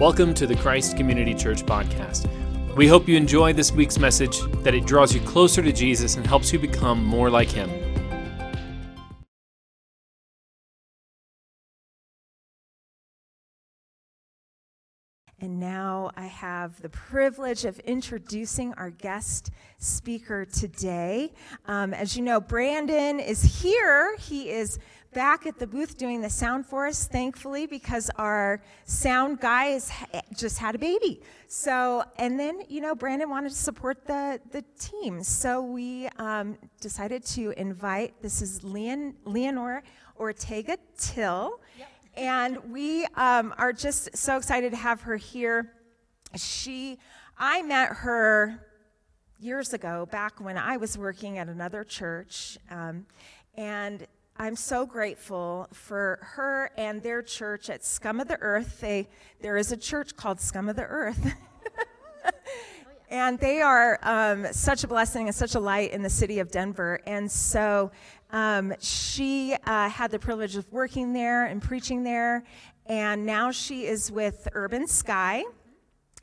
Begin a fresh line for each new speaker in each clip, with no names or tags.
Welcome to the Christ Community Church podcast. We hope you enjoy this week's message, that it draws you closer to Jesus and helps you become more like Him.
And now I have the privilege of introducing our guest speaker today. Um, as you know, Brandon is here. He is back at the booth doing the sound for us, thankfully, because our sound guy has just had a baby. So, and then, you know, Brandon wanted to support the, the team. So we um, decided to invite, this is Leon, Leanor Ortega Till. Yep. And we um, are just so excited to have her here. She, I met her years ago, back when I was working at another church. Um, and I'm so grateful for her and their church at Scum of the Earth. They, there is a church called Scum of the Earth. and they are um, such a blessing and such a light in the city of Denver. And so um, she uh, had the privilege of working there and preaching there, and now she is with Urban Skye,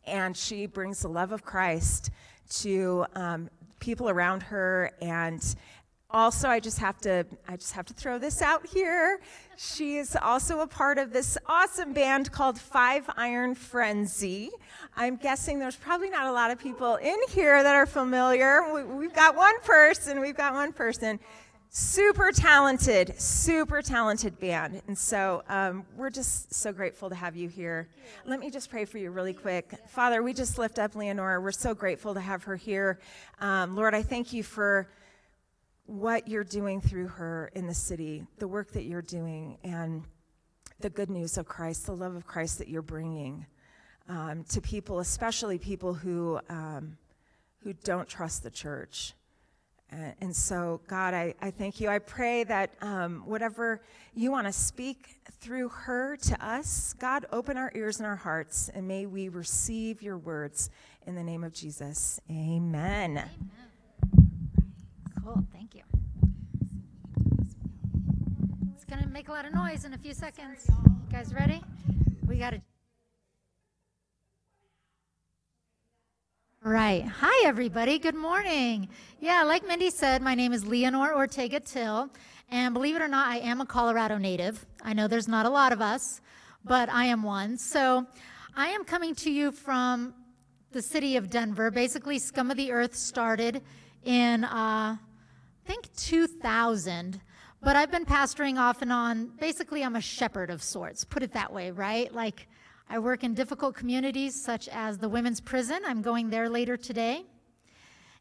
and she brings the love of Christ to um, people around her and also i just have to i just have to throw this out here she is also a part of this awesome band called five iron frenzy i'm guessing there's probably not a lot of people in here that are familiar we, have got one person we've got one person super talented, super talented band. And so um, we're just so grateful to have you here. Let me just pray for you really quick. Father, we just lift up Leonora. We're so grateful to have her here. Um, Lord, I thank you for what you're doing through her in the city, the work that you're doing, and the good news of Christ, the love of Christ that you're bringing um, to people, especially people who, um, who don't trust the church. Uh, and so, God, I, I thank you. I pray that um, whatever you want to speak through her to us, God, open our ears and our hearts, and may we receive your words in the name of Jesus. Amen. Amen.
Cool. Thank you. It's going to make a lot of noise in a few seconds. You guys ready? We got to. Right. Hi, everybody. Good morning. Yeah, like Mindy said, my name is Leanor Ortega Till. And believe it or not, I am a Colorado native. I know there's not a lot of us, but I am one. So I am coming to you from the city of Denver. Basically, Scum of the Earth started in, uh, think, 2000. But I've been pastoring off and on. Basically, I'm a shepherd of sorts, put it that way, right? Like, I work in difficult communities such as the women's prison. I'm going there later today.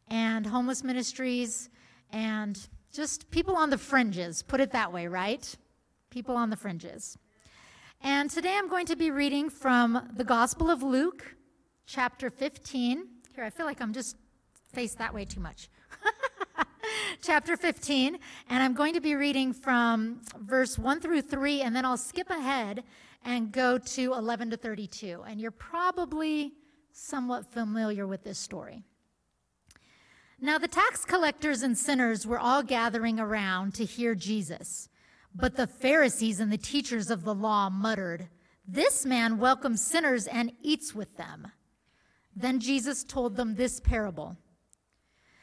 And homeless ministries and just people on the fringes, put it that way, right? People on the fringes. And today I'm going to be reading from the Gospel of Luke, chapter 15. Here, I feel like I'm just faced that way too much. chapter 15, and I'm going to be reading from verse 1 through 3, and then I'll skip ahead and go to 11 to 32. And you're probably somewhat familiar with this story. Now, the tax collectors and sinners were all gathering around to hear Jesus. But the Pharisees and the teachers of the law muttered, This man welcomes sinners and eats with them. Then Jesus told them this parable.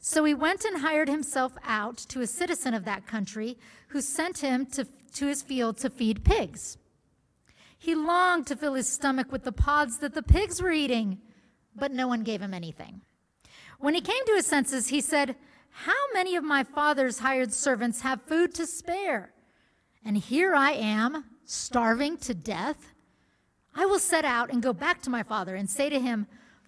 So he went and hired himself out to a citizen of that country who sent him to, to his field to feed pigs. He longed to fill his stomach with the pods that the pigs were eating, but no one gave him anything. When he came to his senses, he said, How many of my father's hired servants have food to spare? And here I am, starving to death. I will set out and go back to my father and say to him,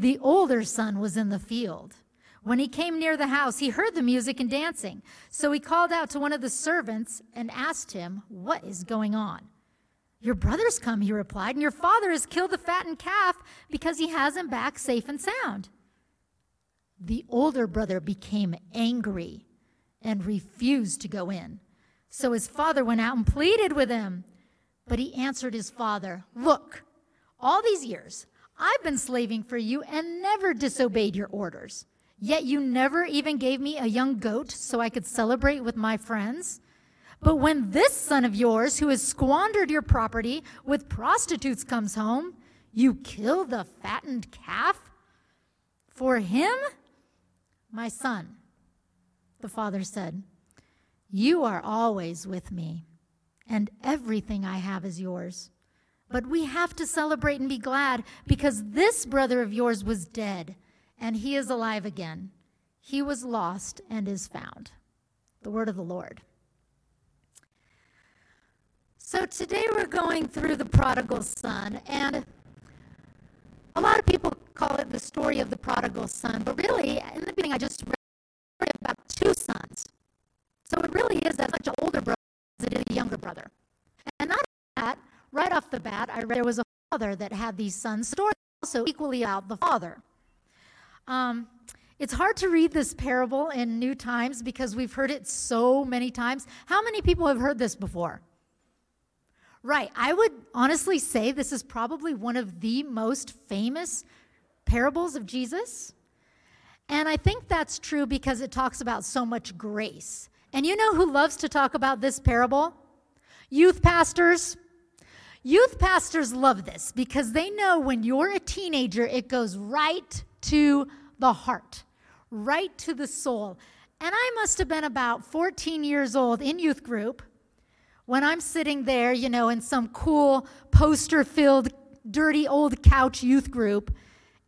the older son was in the field. When he came near the house, he heard the music and dancing. So he called out to one of the servants and asked him, What is going on? Your brother's come, he replied, and your father has killed the fattened calf because he has him back safe and sound. The older brother became angry and refused to go in. So his father went out and pleaded with him. But he answered his father, Look, all these years I've been slaving for you and never disobeyed your orders. Yet you never even gave me a young goat so I could celebrate with my friends. But when this son of yours, who has squandered your property with prostitutes, comes home, you kill the fattened calf? For him? My son, the father said, You are always with me, and everything I have is yours. But we have to celebrate and be glad because this brother of yours was dead and he is alive again. He was lost and is found. The word of the Lord. So today we're going through the prodigal son, and a lot of people call it the story of the prodigal son, but really, in the beginning, I just read about two sons. So it really is as much an older brother as it is a younger brother. And not that, right off the bat, I read there was a father that had these sons. Story also equally out the father. Um, it's hard to read this parable in new times because we've heard it so many times. How many people have heard this before? Right. I would honestly say this is probably one of the most famous parables of Jesus. And I think that's true because it talks about so much grace. And you know who loves to talk about this parable? Youth pastors. Youth pastors love this because they know when you're a teenager, it goes right to the heart, right to the soul. And I must have been about 14 years old in youth group when I'm sitting there, you know, in some cool poster filled, dirty old couch youth group,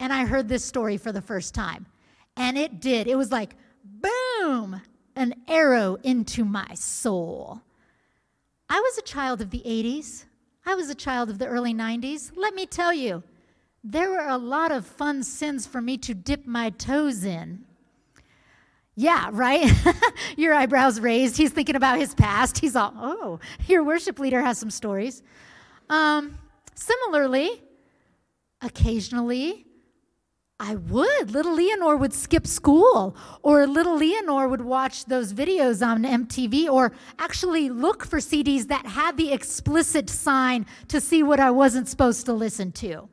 and I heard this story for the first time. And it did. It was like, boom, an arrow into my soul. I was a child of the 80s. I was a child of the early 90s. Let me tell you, there were a lot of fun sins for me to dip my toes in. Yeah, right? your eyebrows raised. He's thinking about his past. He's all, oh, your worship leader has some stories. Um, similarly, occasionally, I would. Little Leanor would skip school, or little Leanor would watch those videos on MTV, or actually look for CDs that had the explicit sign to see what I wasn't supposed to listen to.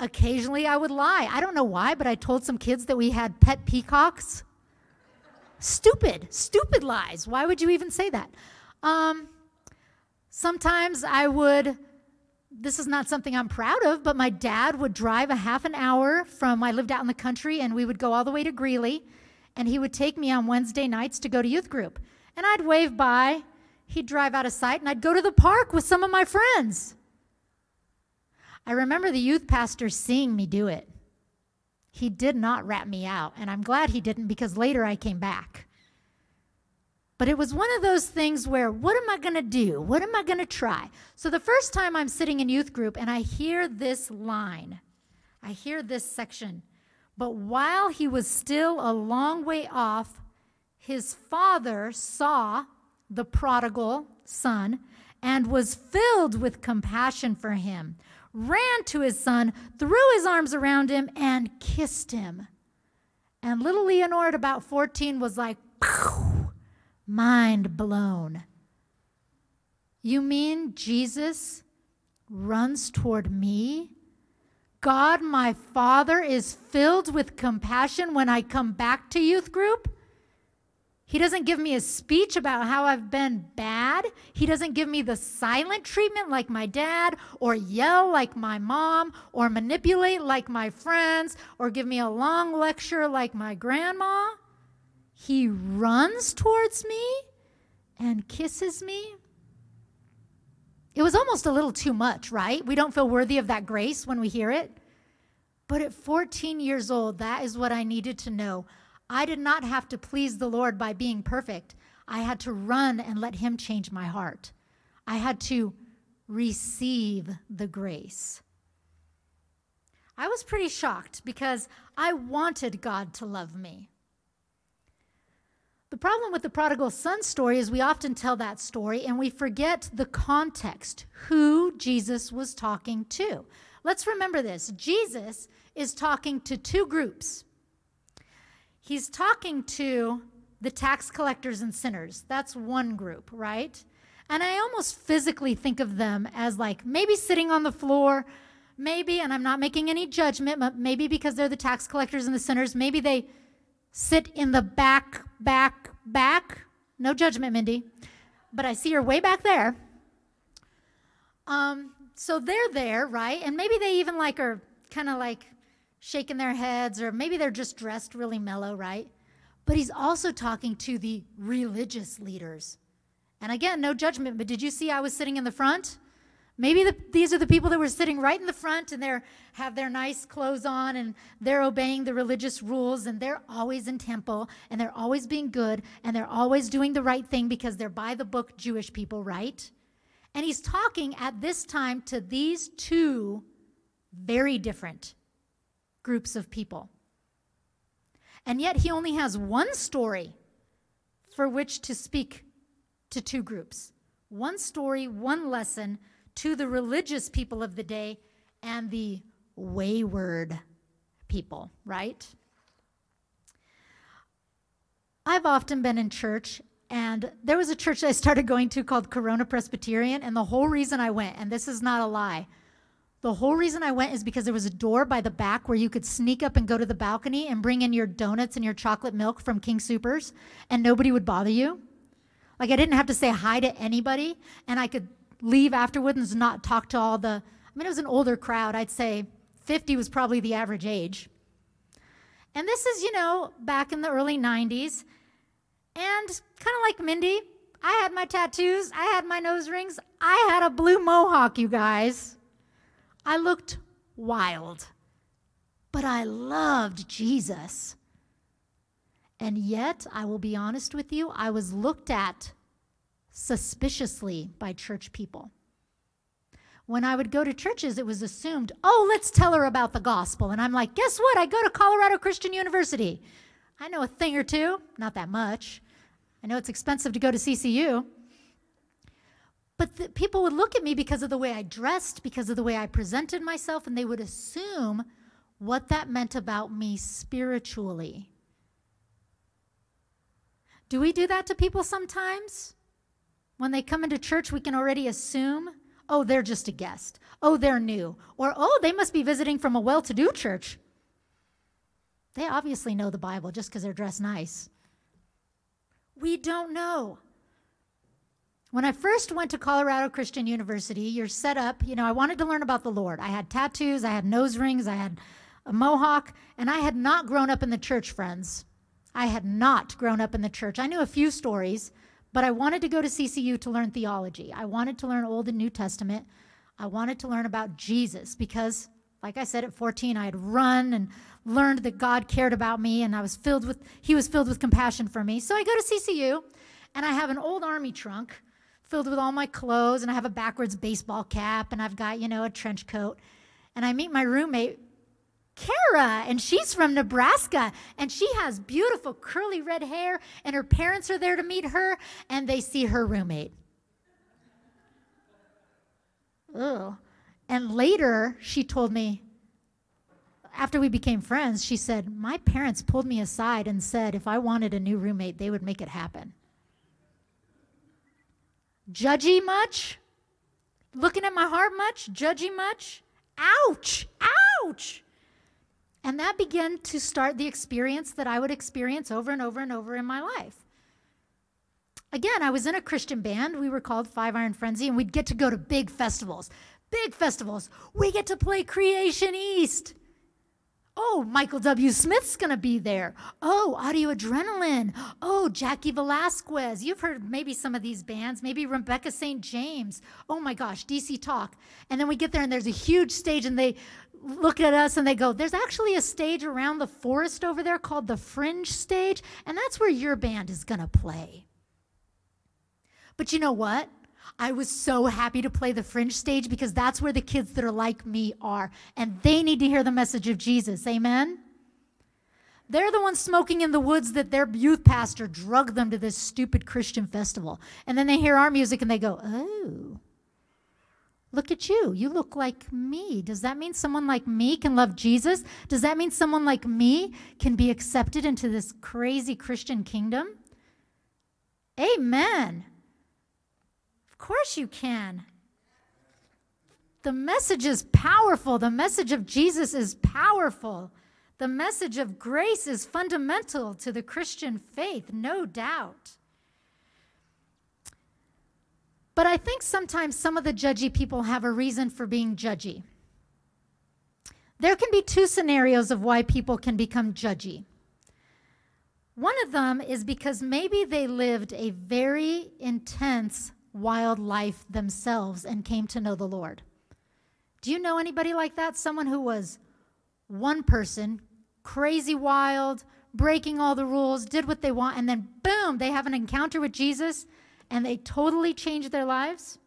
Occasionally, I would lie. I don't know why, but I told some kids that we had pet peacocks. Stupid, stupid lies. Why would you even say that? Um, sometimes I would, this is not something I'm proud of, but my dad would drive a half an hour from, I lived out in the country, and we would go all the way to Greeley, and he would take me on Wednesday nights to go to youth group. And I'd wave by, he'd drive out of sight, and I'd go to the park with some of my friends. I remember the youth pastor seeing me do it. He did not rat me out, and I'm glad he didn't because later I came back. But it was one of those things where, what am I going to do? What am I going to try? So the first time I'm sitting in youth group and I hear this line, I hear this section. But while he was still a long way off, his father saw the prodigal son and was filled with compassion for him ran to his son, threw his arms around him, and kissed him. And little Leanor at about 14 was like, mind blown. You mean Jesus runs toward me, God, my Father, is filled with compassion when I come back to youth group. He doesn't give me a speech about how I've been bad. He doesn't give me the silent treatment like my dad, or yell like my mom, or manipulate like my friends, or give me a long lecture like my grandma. He runs towards me and kisses me. It was almost a little too much, right? We don't feel worthy of that grace when we hear it. But at 14 years old, that is what I needed to know. I did not have to please the Lord by being perfect. I had to run and let Him change my heart. I had to receive the grace. I was pretty shocked because I wanted God to love me. The problem with the prodigal son story is we often tell that story and we forget the context, who Jesus was talking to. Let's remember this Jesus is talking to two groups he's talking to the tax collectors and sinners. That's one group, right? And I almost physically think of them as like maybe sitting on the floor, maybe, and I'm not making any judgment, but maybe because they're the tax collectors and the sinners, maybe they sit in the back, back, back. No judgment, Mindy, but I see her way back there. Um, so they're there, right? And maybe they even like are kind of like shaking their heads, or maybe they're just dressed really mellow, right? But he's also talking to the religious leaders. And again, no judgment, but did you see I was sitting in the front? Maybe the, these are the people that were sitting right in the front and they have their nice clothes on and they're obeying the religious rules and they're always in temple and they're always being good and they're always doing the right thing because they're by the book Jewish people, right? And he's talking at this time to these two very different groups of people. And yet he only has one story for which to speak to two groups. One story, one lesson to the religious people of the day and the wayward people, right? I've often been in church, and there was a church I started going to called Corona Presbyterian, and the whole reason I went, and this is not a lie, the whole reason I went is because there was a door by the back where you could sneak up and go to the balcony and bring in your donuts and your chocolate milk from King Soopers, and nobody would bother you. Like I didn't have to say hi to anybody, and I could leave afterwards and not talk to all the. I mean, it was an older crowd. I'd say 50 was probably the average age. And this is, you know, back in the early 90s. And kind of like Mindy, I had my tattoos, I had my nose rings, I had a blue mohawk, you guys. I looked wild, but I loved Jesus. And yet, I will be honest with you, I was looked at suspiciously by church people. When I would go to churches, it was assumed, oh, let's tell her about the gospel. And I'm like, guess what? I go to Colorado Christian University. I know a thing or two, not that much. I know it's expensive to go to CCU. But the, people would look at me because of the way I dressed, because of the way I presented myself, and they would assume what that meant about me spiritually. Do we do that to people sometimes? When they come into church, we can already assume, oh, they're just a guest. Oh, they're new. Or, oh, they must be visiting from a well to do church. They obviously know the Bible just because they're dressed nice. We don't know. When I first went to Colorado Christian University, you're set up, you know, I wanted to learn about the Lord. I had tattoos, I had nose rings, I had a mohawk, and I had not grown up in the church, friends. I had not grown up in the church. I knew a few stories, but I wanted to go to CCU to learn theology. I wanted to learn Old and New Testament. I wanted to learn about Jesus because, like I said at 14, I had run and learned that God cared about me and I was filled with, He was filled with compassion for me. So I go to CCU and I have an old army trunk filled with all my clothes, and I have a backwards baseball cap, and I've got, you know, a trench coat. And I meet my roommate, Kara, and she's from Nebraska, and she has beautiful curly red hair, and her parents are there to meet her, and they see her roommate. Ugh. And later, she told me, after we became friends, she said, My parents pulled me aside and said if I wanted a new roommate, they would make it happen. Judgy much? Looking at my heart much? Judgy much? Ouch! ouch. And that began to start the experience that I would experience over and over and over in my life. Again, I was in a Christian band. We were called Five Iron Frenzy, and we'd get to go to big festivals. Big festivals. We get to play Creation East. Oh, Michael W. Smith's going to be there. Oh, Audio Adrenaline. Oh, Jaci Velasquez. You've heard maybe some of these bands, maybe Rebecca St. James. Oh my gosh, DC Talk. And then we get there and there's a huge stage and they look at us and they go, There's actually a stage around the forest over there called the Fringe Stage, and that's where your band is going to play. But you know what? I was so happy to play the fringe stage because that's where the kids that are like me are. And they need to hear the message of Jesus. Amen? They're the ones smoking in the woods that their youth pastor drugged them to this stupid Christian festival. And then they hear our music and they go, oh, look at you. You look like me. Does that mean someone like me can love Jesus? Does that mean someone like me can be accepted into this crazy Christian kingdom? Amen Of course you can. The message is powerful. The message of Jesus is powerful. The message of grace is fundamental to the Christian faith, no doubt. But I think sometimes some of the judgy people have a reason for being judgy. There can be two scenarios of why people can become judgy. One of them is because maybe they lived a very intense wild life themselves and came to know the Lord. Do you know anybody like that? Someone who was one person, crazy wild, breaking all the rules, did what they want, and then boom, they have an encounter with Jesus and they totally change their lives?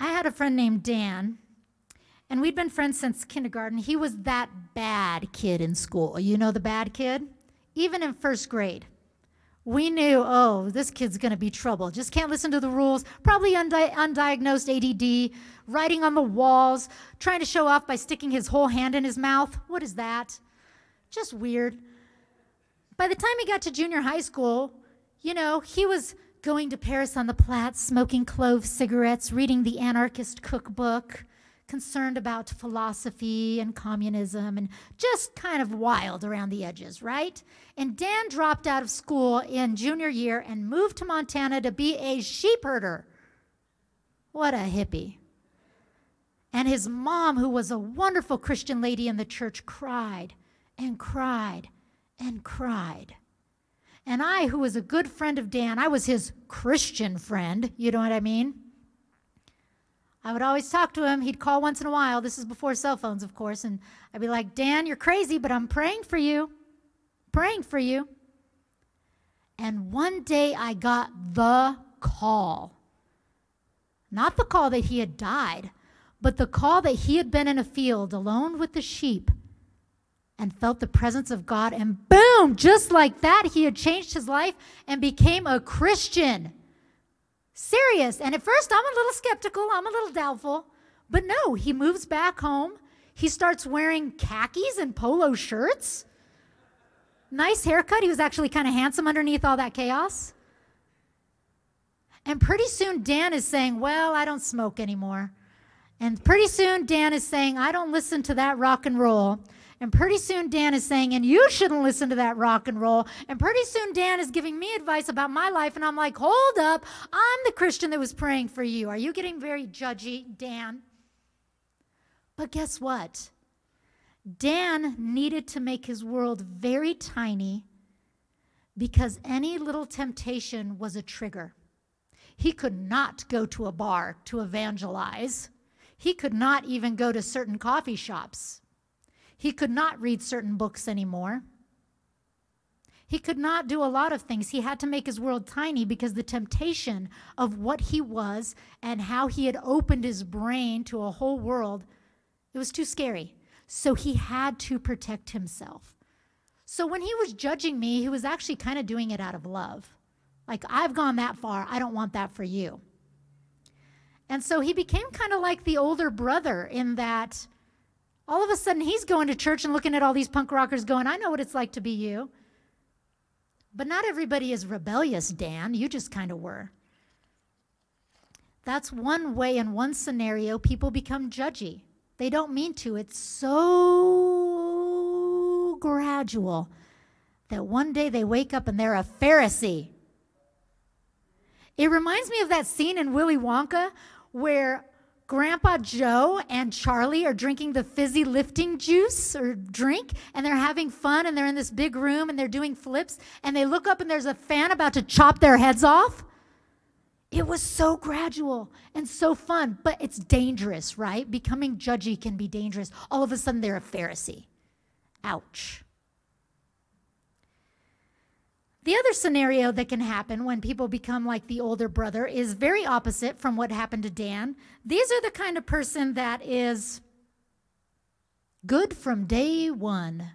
I had a friend named Dan, and we'd been friends since kindergarten. He was that bad kid in school. You know the bad kid? Even in first grade we knew, oh, this kid's to be trouble. Just can't listen to the rules. Probably undi- undiagnosed ADD, writing on the walls, trying to show off by sticking his whole hand in his mouth. What is that? Just weird. By the time he got to junior high school, you know, he was going to Paris on the Platte, smoking clove cigarettes, reading the anarchist cookbook, concerned about philosophy and communism and just kind of wild around the edges, right? And Dan dropped out of school in junior year and moved to Montana to be a sheep herder. What a hippie. And his mom, who was a wonderful Christian lady in the church, cried and cried and cried. And I, who was a good friend of Dan, I was his Christian friend, you know what I mean? I would always talk to him. He'd call once in a while. This is before cell phones, of course. And I'd be like, Dan, you're crazy, but I'm praying for you. Praying for you. And one day I got the call. Not the call that he had died, but the call that he had been in a field alone with the sheep and felt the presence of God. And boom, just like that, he had changed his life and became a Christian. Serious. And at first, I'm a little skeptical, I'm a little doubtful. But no, he moves back home. He starts wearing khakis and polo shirts. Nice haircut. He was actually kind of handsome underneath all that chaos. And pretty soon, Dan is saying, Well, I don't smoke anymore. And pretty soon, Dan is saying, I don't listen to that rock and roll. And pretty soon, Dan is saying, and you shouldn't listen to that rock and roll. And pretty soon, Dan is giving me advice about my life. And I'm like, hold up. I'm the Christian that was praying for you. Are you getting very judgy, Dan? But guess what? Dan needed to make his world very tiny because any little temptation was a trigger. He could not go to a bar to evangelize. He could not even go to certain coffee shops. He could not read certain books anymore. He could not do a lot of things. He had to make his world tiny because the temptation of what he was and how he had opened his brain to a whole world, it was too scary. So he had to protect himself. So when he was judging me, he was actually kind of doing it out of love. Like, I've gone that far. I don't want that for you. And so he became kind of like the older brother in that all of a sudden, he's going to church and looking at all these punk rockers going, I know what it's like to be you. But not everybody is rebellious, Dan. You just kind of were. That's one way, in one scenario, people become judgy. They don't mean to. It's so gradual that one day they wake up and they're a Pharisee. It reminds me of that scene in Willy Wonka where Grandpa Joe and Charlie are drinking the fizzy lifting juice or drink, and they're having fun, and they're in this big room and they're doing flips, and they look up and there's a fan about to chop their heads off. It was so gradual and so fun, but it's dangerous, right? Becoming judgy can be dangerous. All of a sudden, they're a Pharisee. Ouch. The other scenario that can happen when people become like the older brother is very opposite from what happened to Dan. These are the kind of person that is good from day one.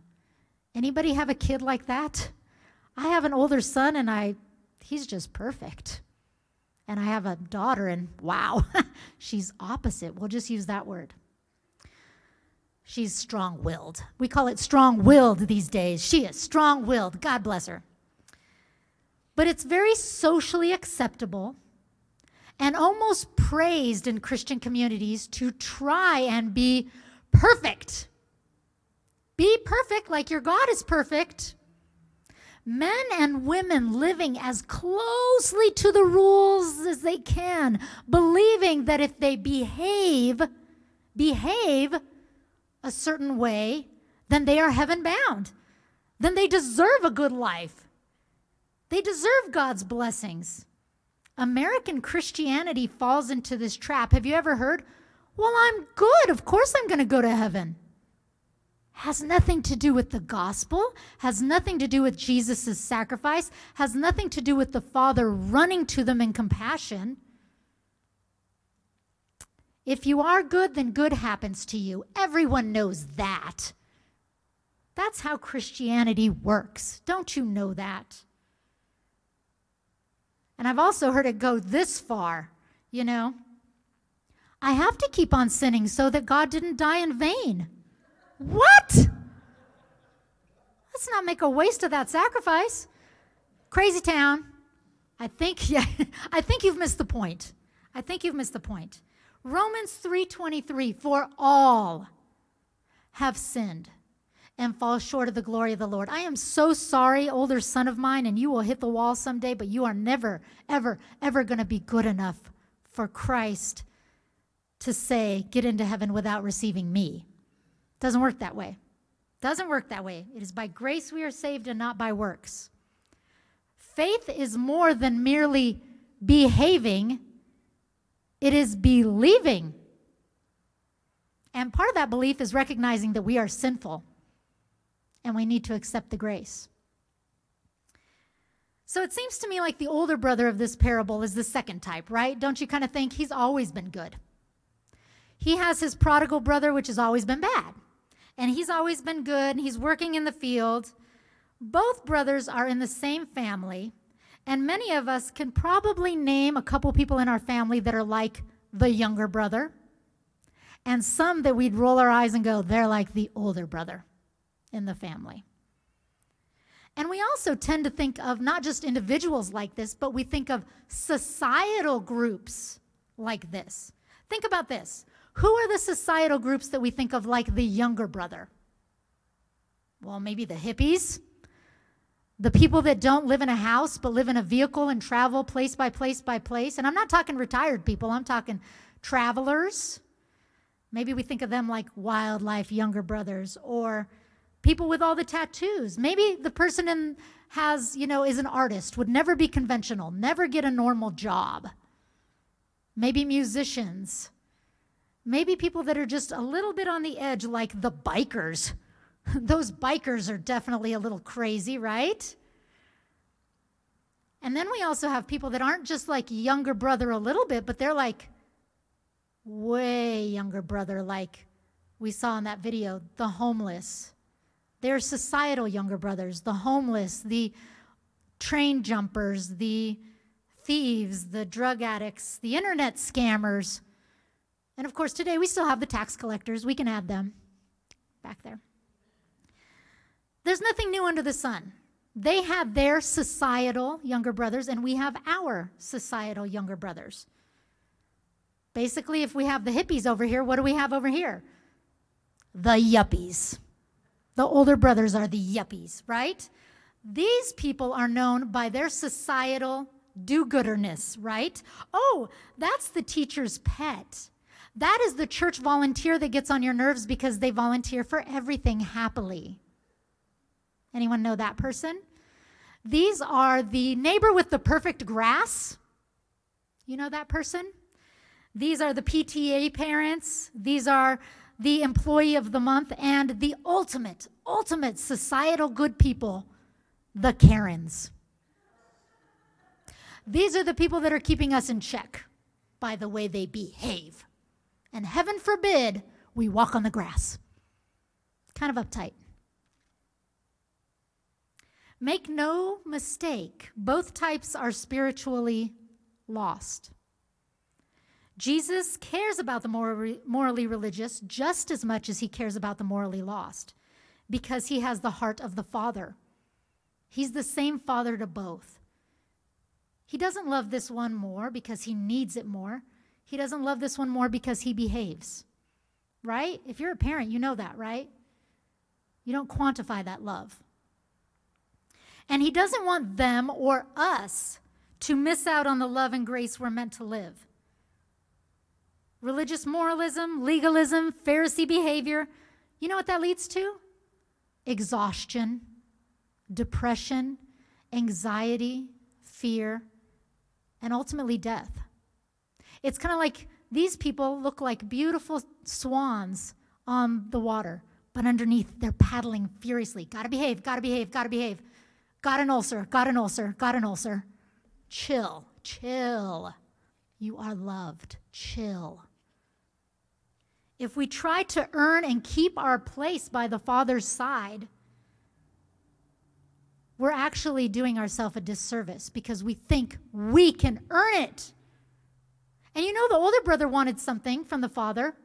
Anybody have a kid like that? I have an older son and I he's just perfect. And I have a daughter and wow, she's opposite. We'll just use that word. She's strong-willed. We call it strong-willed these days. She is strong-willed. God bless her. But it's very socially acceptable and almost praised in Christian communities to try and be perfect. Be perfect like your God is perfect. Men and women living as closely to the rules as they can, believing that if they behave, behave a certain way, then they are heaven bound. Then they deserve a good life. They deserve God's blessings. American Christianity falls into this trap. Have you ever heard? Well, I'm good. Of course I'm going to go to heaven. Has nothing to do with the gospel, has nothing to do with Jesus' sacrifice, has nothing to do with the Father running to them in compassion. If you are good, then good happens to you. Everyone knows that. That's how Christianity works. Don't you know that? And I've also heard it go this far, you know. I have to keep on sinning so that God didn't die in vain. What? Let's not make a waste of that sacrifice. Crazy town. I think yeah, I think you've missed the point. I think you've missed the point. Romans 3:23 for all have sinned and fall short of the glory of the Lord. I am so sorry, older son of mine, and you will hit the wall someday, but you are never, ever, ever going to be good enough for Christ to say, get into heaven without receiving me. Doesn't work that way. Doesn't work that way. It is by grace we are saved and not by works. Faith is more than merely behaving, it is believing. And part of that belief is recognizing that we are sinful and we need to accept the grace. So it seems to me like the older brother of this parable is the second type, right? Don't you kind of think he's always been good? He has his prodigal brother, which has always been bad. And he's always been good. And he's working in the field. Both brothers are in the same family. And many of us can probably name a couple people in our family that are like the younger brother, and some that we'd roll our eyes and go, they're like the older brother in the family. And we also tend to think of not just individuals like this, but we think of societal groups like this. Think about this. Who are the societal groups that we think of like the younger brother? Well, maybe the hippies, the people that don't live in a house but live in a vehicle and travel place by place by place. And I'm not talking retired people, I'm talking travelers. Maybe we think of them like wildlife younger brothers or people with all the tattoos. Maybe the person in has, you know, is an artist, would never be conventional, never get a normal job. Maybe musicians. Maybe people that are just a little bit on the edge, like the bikers. Those bikers are definitely a little crazy, right? And then we also have people that aren't just like younger brother a little bit, but they're like way younger brother, like we saw in that video, the homeless, they're societal younger brothers, the homeless, the train jumpers, the thieves, the drug addicts, the internet scammers. And of course, today we still have the tax collectors. We can add them back there. There's nothing new under the sun. They have their societal younger brothers, and we have our societal younger brothers. Basically, if we have the hippies over here, what do we have over here? the yuppies. The older brothers are the yuppies, right? These people are known by their societal do gooderness, right? Oh, that's the teacher's pet. That is the church volunteer that gets on your nerves because they volunteer for everything happily. Anyone know that person? These are the neighbor with the perfect grass. You know that person? These are the PTA parents. These are the employee of the month and the ultimate, ultimate societal good people, the Karens. These are the people that are keeping us in check by the way they behave. And heaven forbid we walk on the grass. Kind of uptight. Make no mistake, both types are spiritually lost. Jesus cares about the morally religious just as much as he cares about the morally lost because he has the heart of the Father. He's the same Father to both. He doesn't love this one more because he needs it more. He doesn't love this one more because he behaves. Right? If you're a parent, you know that, right? You don't quantify that love. And He doesn't want them or us to miss out on the love and grace we're meant to live. Religious moralism, legalism, Pharisee behavior, you know what that leads to? Exhaustion, depression, anxiety, fear, and ultimately death. It's kind of like these people look like beautiful swans on the water, but underneath they're paddling furiously. Gotta behave, gotta behave, gotta behave. Got an ulcer, got an ulcer, got an ulcer. Chill, chill. You are loved. Chill. If we try to earn and keep our place by the Father's side, we're actually doing ourselves a disservice because we think we can earn it. And you know, the older brother wanted something from the father.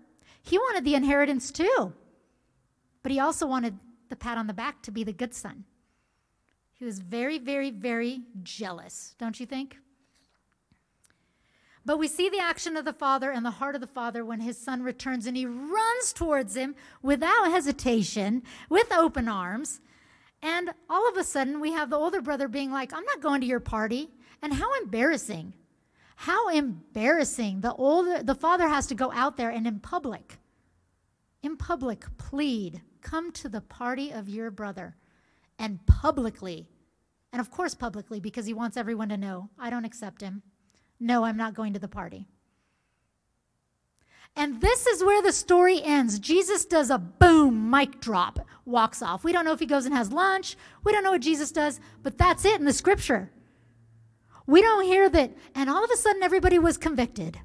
He wanted the inheritance too. But he also wanted the pat on the back to be the good son. He was very, very, very jealous, don't you think? But we see the action of the father and the heart of the father when his son returns and he runs towards him without hesitation, with open arms. And all of a sudden, we have the older brother being like, I'm not going to your party. And how embarrassing. How embarrassing. The older the father has to go out there and in public, in public, plead, come to the party of your brother and publicly, and of course, publicly, because he wants everyone to know I don't accept him. No, I'm not going to the party. And this is where the story ends. Jesus does a boom, mic drop, walks off. We don't know if he goes and has lunch. We don't know what Jesus does, but that's it in the scripture. We don't hear that, and all of a sudden everybody was convicted.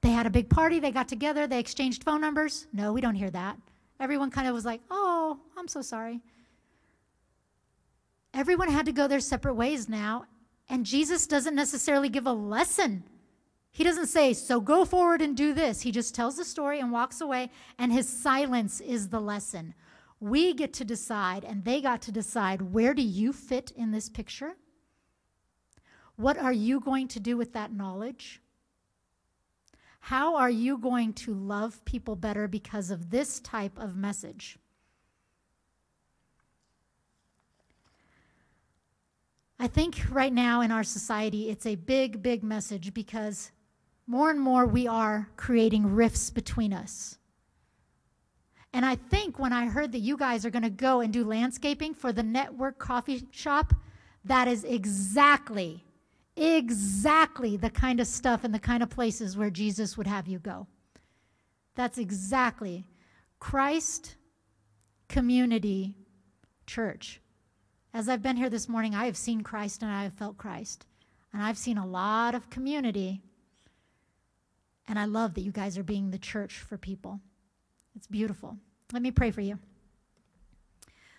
They had a big party, they got together, they exchanged phone numbers. No, we don't hear that. Everyone kind of was like, oh, I'm so sorry. Everyone had to go their separate ways now, and Jesus doesn't necessarily give a lesson. He doesn't say, so go forward and do this. He just tells the story and walks away, and his silence is the lesson. We get to decide, and they got to decide where do you fit in this picture? What are you going to do with that knowledge? How are you going to love people better because of this type of message? I think right now in our society, it's a big, big message because more and more we are creating rifts between us. And I think when I heard that you guys are going to go and do landscaping for the network coffee shop, that is exactly exactly the kind of stuff and the kind of places where Jesus would have you go. That's exactly Christ Community Church. As I've been here this morning, I have seen Christ and I have felt Christ. And I've seen a lot of community. And I love that you guys are being the church for people. It's beautiful. Let me pray for you.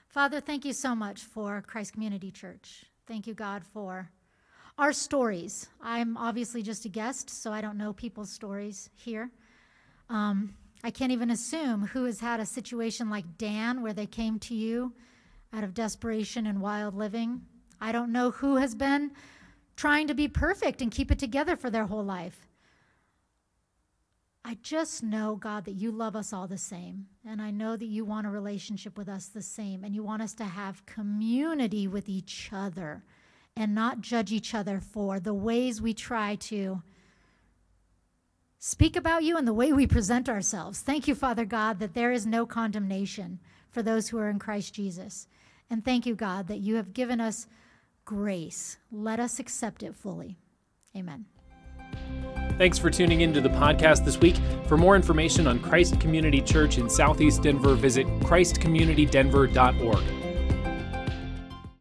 Father, thank you so much for Christ Community Church. Thank you, God, for our stories. I'm obviously just a guest, so I don't know people's stories here. Um, I can't even assume who has had a situation like Dan where they came to you out of desperation and wild living. I don't know who has been trying to be perfect and keep it together for their whole life. I just know, God, that you love us all the same. And I know that you want a relationship with us the same. And you want us to have community with each other and not judge each other for the ways we try to speak about you and the way we present ourselves. Thank you, Father God, that there is no condemnation for those who are in Christ Jesus. And thank you, God, that you have given us grace. Let us accept it fully. Amen.
Thanks for tuning into the podcast this week. For more information on Christ Community Church in Southeast Denver, visit christcommunitydenver.org.